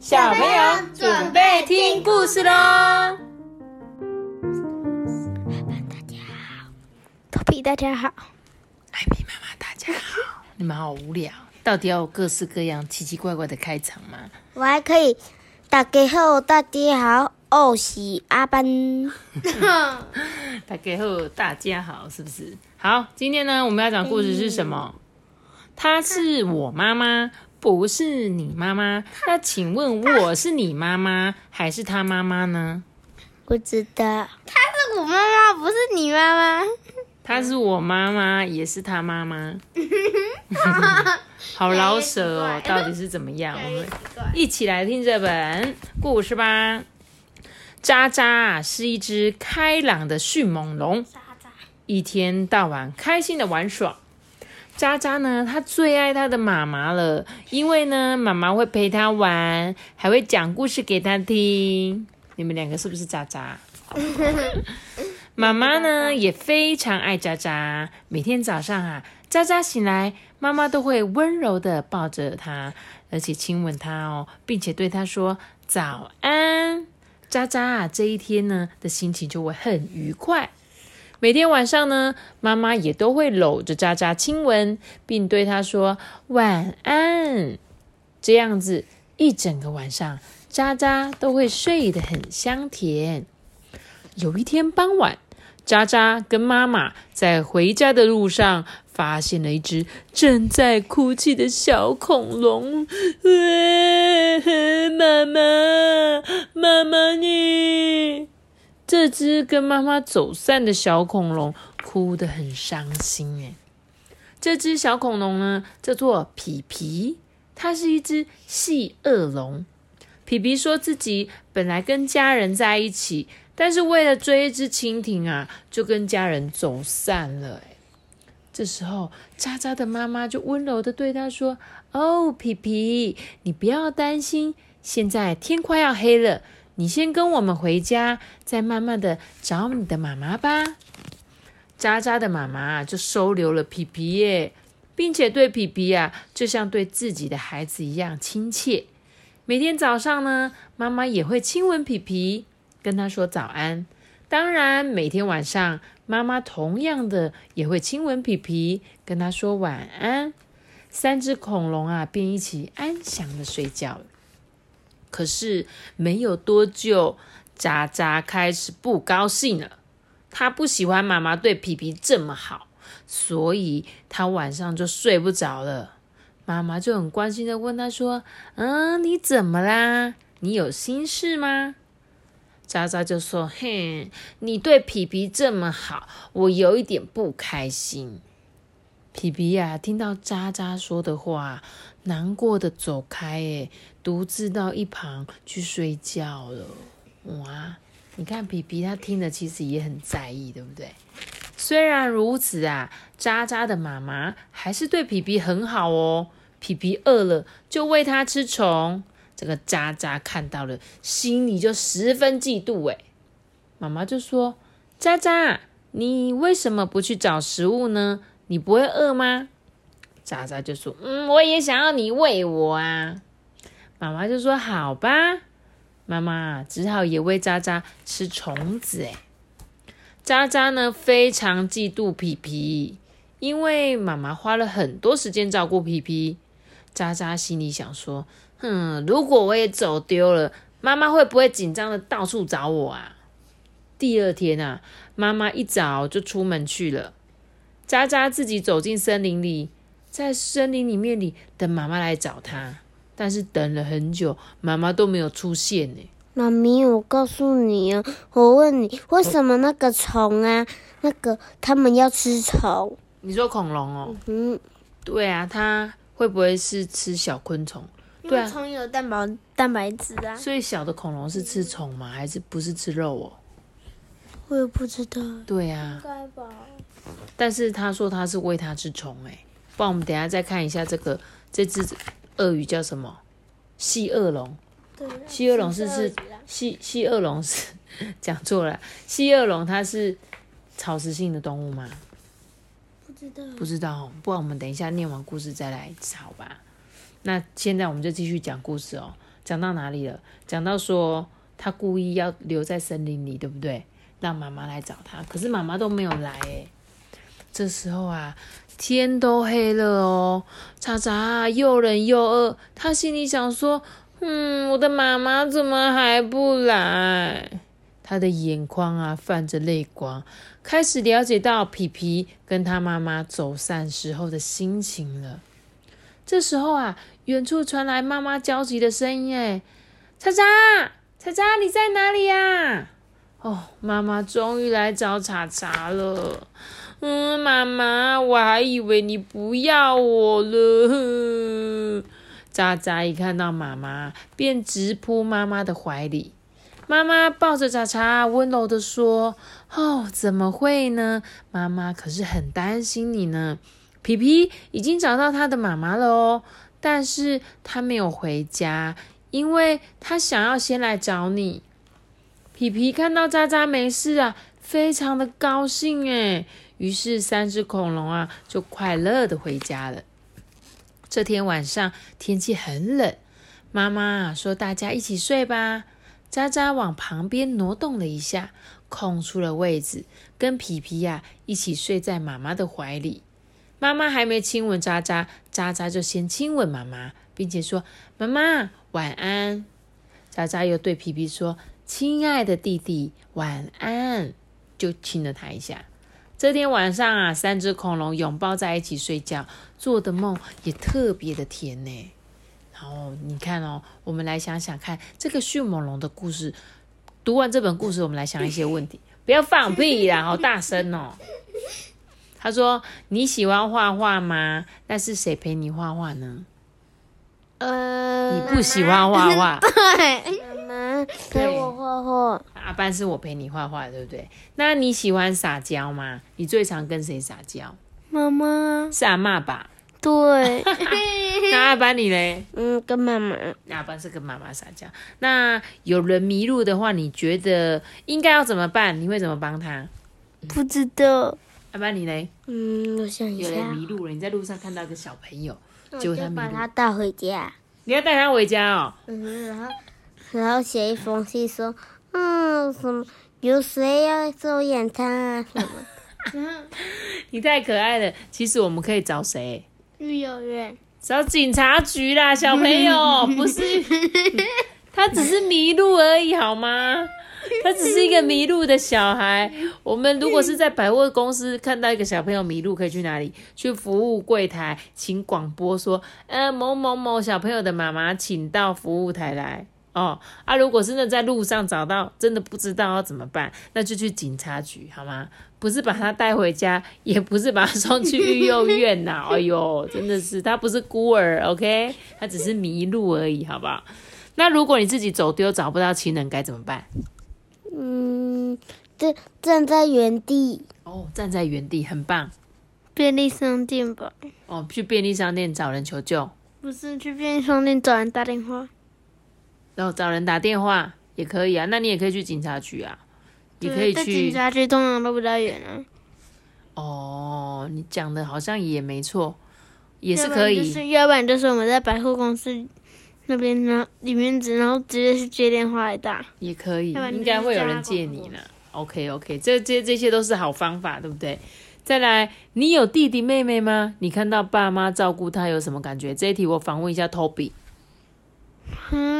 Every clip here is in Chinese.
小朋友准备听故事喽！大家好托比，大家好。艾比妈妈，大家好。你们好无聊，到底要有各式各样奇奇怪怪的开场吗？我还可以，大家好，大家好，我是阿班。大家好，大家好，是不是？好，今天呢，我们要讲故事是什么？她是我妈妈，不是你妈妈。那请问我是你妈妈还是他妈妈呢？不知道。他是我妈妈，不是你妈妈。她是我妈妈，也是他妈妈。好老舍哦，到底是怎么样？我们一起来听这本故事吧。渣渣是一只开朗的迅猛龙，一天到晚开心的玩耍。渣渣呢，他最爱他的妈妈了，因为呢，妈妈会陪他玩，还会讲故事给他听。你们两个是不是渣渣？妈妈呢也非常爱渣渣，每天早上啊，渣渣醒来，妈妈都会温柔的抱着他，而且亲吻他哦，并且对他说早安。渣渣啊，这一天呢的心情就会很愉快。每天晚上呢，妈妈也都会搂着渣渣亲吻，并对他说晚安。这样子一整个晚上，渣渣都会睡得很香甜。有一天傍晚，渣渣跟妈妈在回家的路上，发现了一只正在哭泣的小恐龙。这只跟妈妈走散的小恐龙哭得很伤心哎。这只小恐龙呢，叫做皮皮，它是一只细恶龙。皮皮说自己本来跟家人在一起，但是为了追一只蜻蜓啊，就跟家人走散了哎。这时候，渣渣的妈妈就温柔的对他说：“哦，皮皮，你不要担心，现在天快要黑了。”你先跟我们回家，再慢慢的找你的妈妈吧。渣渣的妈妈就收留了皮皮耶，并且对皮皮啊，就像对自己的孩子一样亲切。每天早上呢，妈妈也会亲吻皮皮，跟他说早安。当然，每天晚上，妈妈同样的也会亲吻皮皮，跟他说晚安。三只恐龙啊，便一起安详的睡觉了。可是没有多久，渣渣开始不高兴了。他不喜欢妈妈对皮皮这么好，所以他晚上就睡不着了。妈妈就很关心的问他说：“嗯，你怎么啦？你有心事吗？”渣渣就说：“嘿，你对皮皮这么好，我有一点不开心。”皮皮呀，听到渣渣说的话，难过的走开，哎，独自到一旁去睡觉了。哇，你看皮皮，他听了其实也很在意，对不对？虽然如此啊，渣渣的妈妈还是对皮皮很好哦。皮皮饿了就喂它吃虫，这个渣渣看到了，心里就十分嫉妒。哎，妈妈就说：“渣渣，你为什么不去找食物呢？”你不会饿吗？渣渣就说：“嗯，我也想要你喂我啊。”妈妈就说：“好吧。”妈妈只好也喂渣渣吃虫子。哎，渣渣呢非常嫉妒皮皮，因为妈妈花了很多时间照顾皮皮。渣渣心里想说：“哼，如果我也走丢了，妈妈会不会紧张的到处找我啊？”第二天啊，妈妈一早就出门去了。渣渣自己走进森林里，在森林里面里等妈妈来找他，但是等了很久，妈妈都没有出现呢。妈咪，我告诉你啊，我问你，为什么那个虫啊，那个他们要吃虫？你说恐龙哦？嗯，对啊，它会不会是吃小昆虫？对啊，虫有蛋白蛋白质啊。所以小的恐龙是吃虫吗？还是不是吃肉哦？我也不知道。对啊，应该吧。但是他说他是喂它吃虫，哎，不然我们等下再看一下这个这只鳄鱼叫什么？细鳄龙。对，细恶龙是是细细鳄龙是 讲错了，细鳄龙它是草食性的动物吗？不知道，不知道，不然我们等一下念完故事再来吵吧。那现在我们就继续讲故事哦。讲到哪里了？讲到说他故意要留在森林里，对不对？让妈妈来找他，可是妈妈都没有来诶。这时候啊，天都黑了哦，查查又冷又饿，他心里想说：“嗯，我的妈妈怎么还不来？”他的眼眶啊泛着泪光，开始了解到皮皮跟他妈妈走散时候的心情了。这时候啊，远处传来妈妈焦急的声音：“哎，查查，查查，你在哪里呀？”哦，妈妈终于来找查查了。嗯，妈妈，我还以为你不要我了。渣渣一看到妈妈，便直扑妈妈的怀里。妈妈抱着渣渣，温柔的说：“哦，怎么会呢？妈妈可是很担心你呢。皮皮已经找到他的妈妈了哦，但是他没有回家，因为他想要先来找你。”皮皮看到渣渣没事啊，非常的高兴诶于是三只恐龙啊就快乐的回家了。这天晚上天气很冷，妈妈说大家一起睡吧。渣渣往旁边挪动了一下，空出了位置，跟皮皮呀一起睡在妈妈的怀里。妈妈还没亲吻渣渣，渣渣就先亲吻妈妈，并且说：“妈妈晚安。”渣渣又对皮皮说。亲爱的弟弟，晚安！就亲了他一下。这天晚上啊，三只恐龙拥抱在一起睡觉，做的梦也特别的甜呢。然后你看哦，我们来想想看，这个迅猛龙的故事。读完这本故事，我们来想一些问题。不要放屁啦，好大声哦！他说：“你喜欢画画吗？那是谁陪你画画呢？”呃，你不喜欢画画。对。陪我画画，阿班是我陪你画画，对不对？那你喜欢撒娇吗？你最常跟谁撒娇？妈妈是阿妈吧？对。那阿班你嘞？嗯，跟妈妈。阿班是跟妈妈撒娇。那有人迷路的话，你觉得应该要怎么办？你会怎么帮他？不知道。阿班你嘞？嗯，我想一下。有人迷路了，你在路上看到一个小朋友，就把他带回家。你要带他回家哦。嗯，然后。然后写一封信说，嗯，什么有谁要做演他啊？什么？你太可爱了。其实我们可以找谁？育幼院。找警察局啦，小朋友，不是，他只是迷路而已，好吗？他只是一个迷路的小孩。我们如果是在百货公司看到一个小朋友迷路，可以去哪里？去服务柜台，请广播说，呃，某某某小朋友的妈妈，请到服务台来。哦啊！如果真的在路上找到，真的不知道要怎么办，那就去警察局好吗？不是把他带回家，也不是把他送去育幼院呐。哎呦，真的是他不是孤儿，OK？他只是迷路而已，好不好？那如果你自己走丢找不到亲人，该怎么办？嗯，站站在原地。哦，站在原地很棒。便利商店吧。哦，去便利商店找人求救。不是去便利商店找人打电话。然后找人打电话也可以啊，那你也可以去警察局啊，也可以去警察局，通常都不太远啊。哦，你讲的好像也没错，也是可以。是要不然就是我们在百货公司那边呢，里面直然后直接去接电话来打，也可以，应该会有人借你呢。OK OK，这这这些都是好方法，对不对？再来，你有弟弟妹妹吗？你看到爸妈照顾他有什么感觉？这一题我访问一下 Toby。嗯？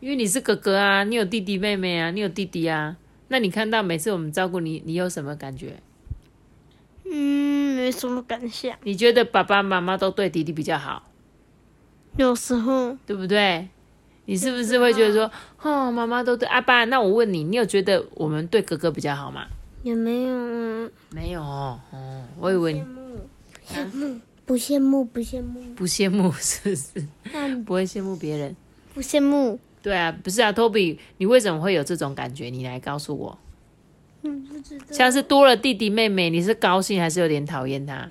因为你是哥哥啊，你有弟弟妹妹啊，你有弟弟啊。那你看到每次我们照顾你，你有什么感觉？嗯，没什么感想。你觉得爸爸妈妈都对弟弟比较好？有时候，对不对？你是不是会觉得说，哦，妈妈都对阿爸？那我问你，你有觉得我们对哥哥比较好吗？也没有啊。没有哦，我以为你。不羡慕，不羡慕，不羡慕，是不是？不会羡慕别人，不羡慕。对啊，不是啊，Toby，你为什么会有这种感觉？你来告诉我。嗯，不知道。像是多了弟弟妹妹，你是高兴还是有点讨厌他？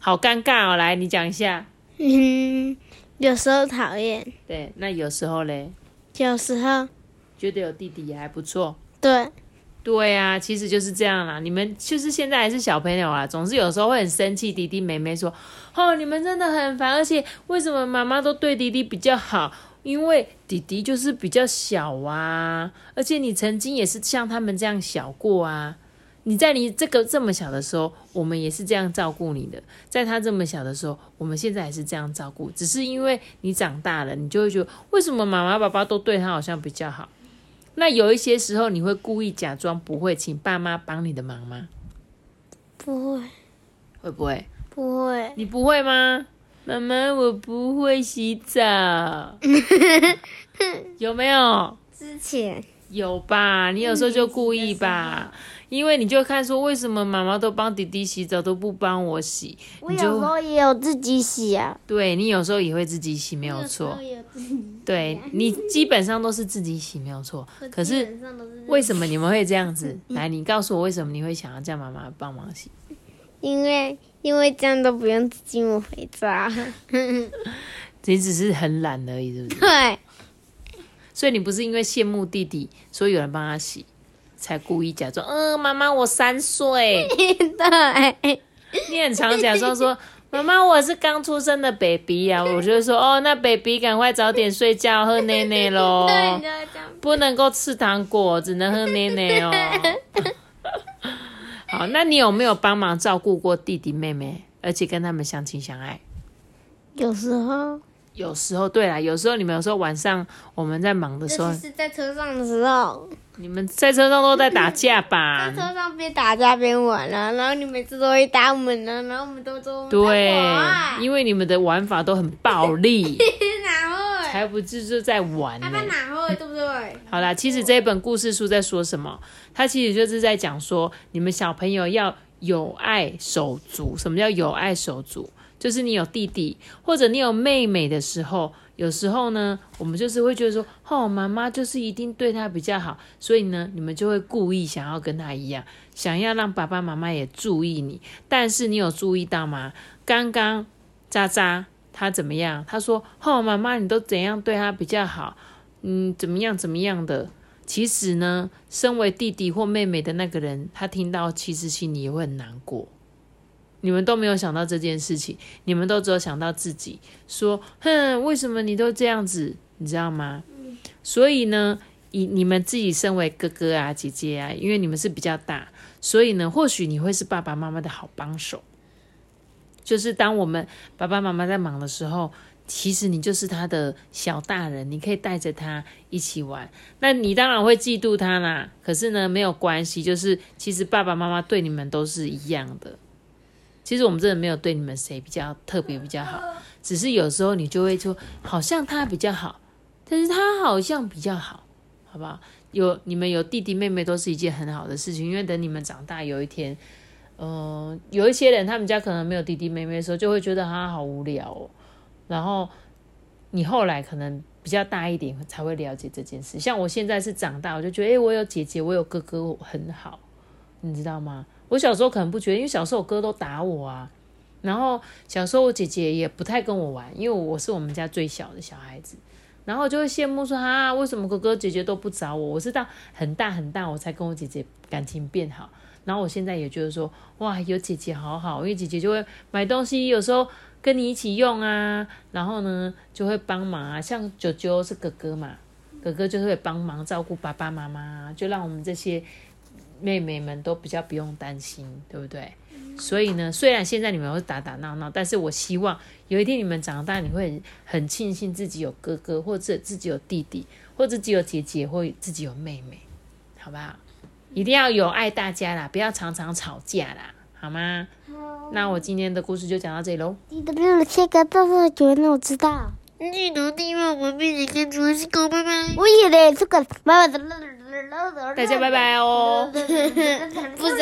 好尴尬哦，来，你讲一下。嗯，有时候讨厌。对，那有时候嘞？有时候觉得有弟弟也还不错。对。对啊，其实就是这样啦。你们就是现在还是小朋友啊，总是有时候会很生气。弟弟妹妹说：“哦，你们真的很烦，而且为什么妈妈都对弟弟比较好？因为弟弟就是比较小啊，而且你曾经也是像他们这样小过啊。你在你这个这么小的时候，我们也是这样照顾你的。在他这么小的时候，我们现在还是这样照顾，只是因为你长大了，你就会觉得为什么妈妈爸爸都对他好像比较好。”那有一些时候，你会故意假装不会，请爸妈帮你的忙吗？不会，会不会？不会。你不会吗？妈妈，我不会洗澡。有没有？之前有吧？你有时候就故意吧。因为你就看说，为什么妈妈都帮弟弟洗澡，都不帮我洗？我有时候也有自己洗啊。对你有时候也会自己洗，没有错。对你基本上都是自己洗，没有错。可是为什么你们会这样子？来，你告诉我为什么你会想要叫妈妈帮忙洗？因为因为这样都不用自己抹肥皂。你只是很懒而已，是不是？对。所以你不是因为羡慕弟弟，所以有人帮他洗。才故意假装，嗯，妈妈，我三岁。对，你很常假装说，妈妈，我是刚出生的 baby 啊。我就说，哦，那 baby 赶快早点睡觉，喝奶奶喽。不能够吃糖果，只能喝奶奶哦。好，那你有没有帮忙照顾过弟弟妹妹，而且跟他们相亲相爱？有时候。有时候，对啦，有时候你们有时候晚上我们在忙的时候，是在车上的时候，你们在车上都在打架吧？在车上边打架边玩啊，然后你每次都会打我们呢，然后我们都都对，因为你们的玩法都很暴力，哪会？才不就是在玩呢？哪会？对不对？好啦，其实这本故事书在说什么？它其实就是在讲说，你们小朋友要有爱手足。什么叫有爱手足？就是你有弟弟或者你有妹妹的时候，有时候呢，我们就是会觉得说，哦，妈妈就是一定对他比较好，所以呢，你们就会故意想要跟他一样，想要让爸爸妈妈也注意你。但是你有注意到吗？刚刚渣渣他怎么样？他说，哦，妈妈你都怎样对他比较好？嗯，怎么样怎么样的？其实呢，身为弟弟或妹妹的那个人，他听到其实心里也会很难过。你们都没有想到这件事情，你们都只有想到自己，说，哼，为什么你都这样子，你知道吗？所以呢，以你们自己身为哥哥啊、姐姐啊，因为你们是比较大，所以呢，或许你会是爸爸妈妈的好帮手。就是当我们爸爸妈妈在忙的时候，其实你就是他的小大人，你可以带着他一起玩。那你当然会嫉妒他啦，可是呢，没有关系，就是其实爸爸妈妈对你们都是一样的。其实我们真的没有对你们谁比较特别比较好，只是有时候你就会说，好像他比较好，但是他好像比较好，好不好？有你们有弟弟妹妹都是一件很好的事情，因为等你们长大有一天，嗯，有一些人他们家可能没有弟弟妹妹的时候，就会觉得他好无聊哦。然后你后来可能比较大一点才会了解这件事。像我现在是长大，我就觉得，哎，我有姐姐，我有哥哥，很好，你知道吗？我小时候可能不觉得，因为小时候我哥都打我啊。然后小时候我姐姐也不太跟我玩，因为我是我们家最小的小孩子。然后就会羡慕说啊，为什么哥哥姐姐都不找我？我是到很大很大我才跟我姐姐感情变好。然后我现在也觉得说，哇，有姐姐好好，因为姐姐就会买东西，有时候跟你一起用啊。然后呢，就会帮忙啊。像九九是哥哥嘛，哥哥就会帮忙照顾爸爸妈妈，就让我们这些。妹妹们都比较不用担心，对不对？所以呢，虽然现在你们会打打闹闹，但是我希望有一天你们长大，你会很庆幸自己有哥哥，或者自己有弟弟，或者自己有姐姐，或自己有妹妹，好不好？一定要有爱大家啦，不要常常吵架啦，好吗？那我今天的故事就讲到这里喽。记得给我切个豆腐，觉得我知道。记得订阅我，并且跟主持狗拜拜。我也得这个妈妈的。大家拜拜哦！不是。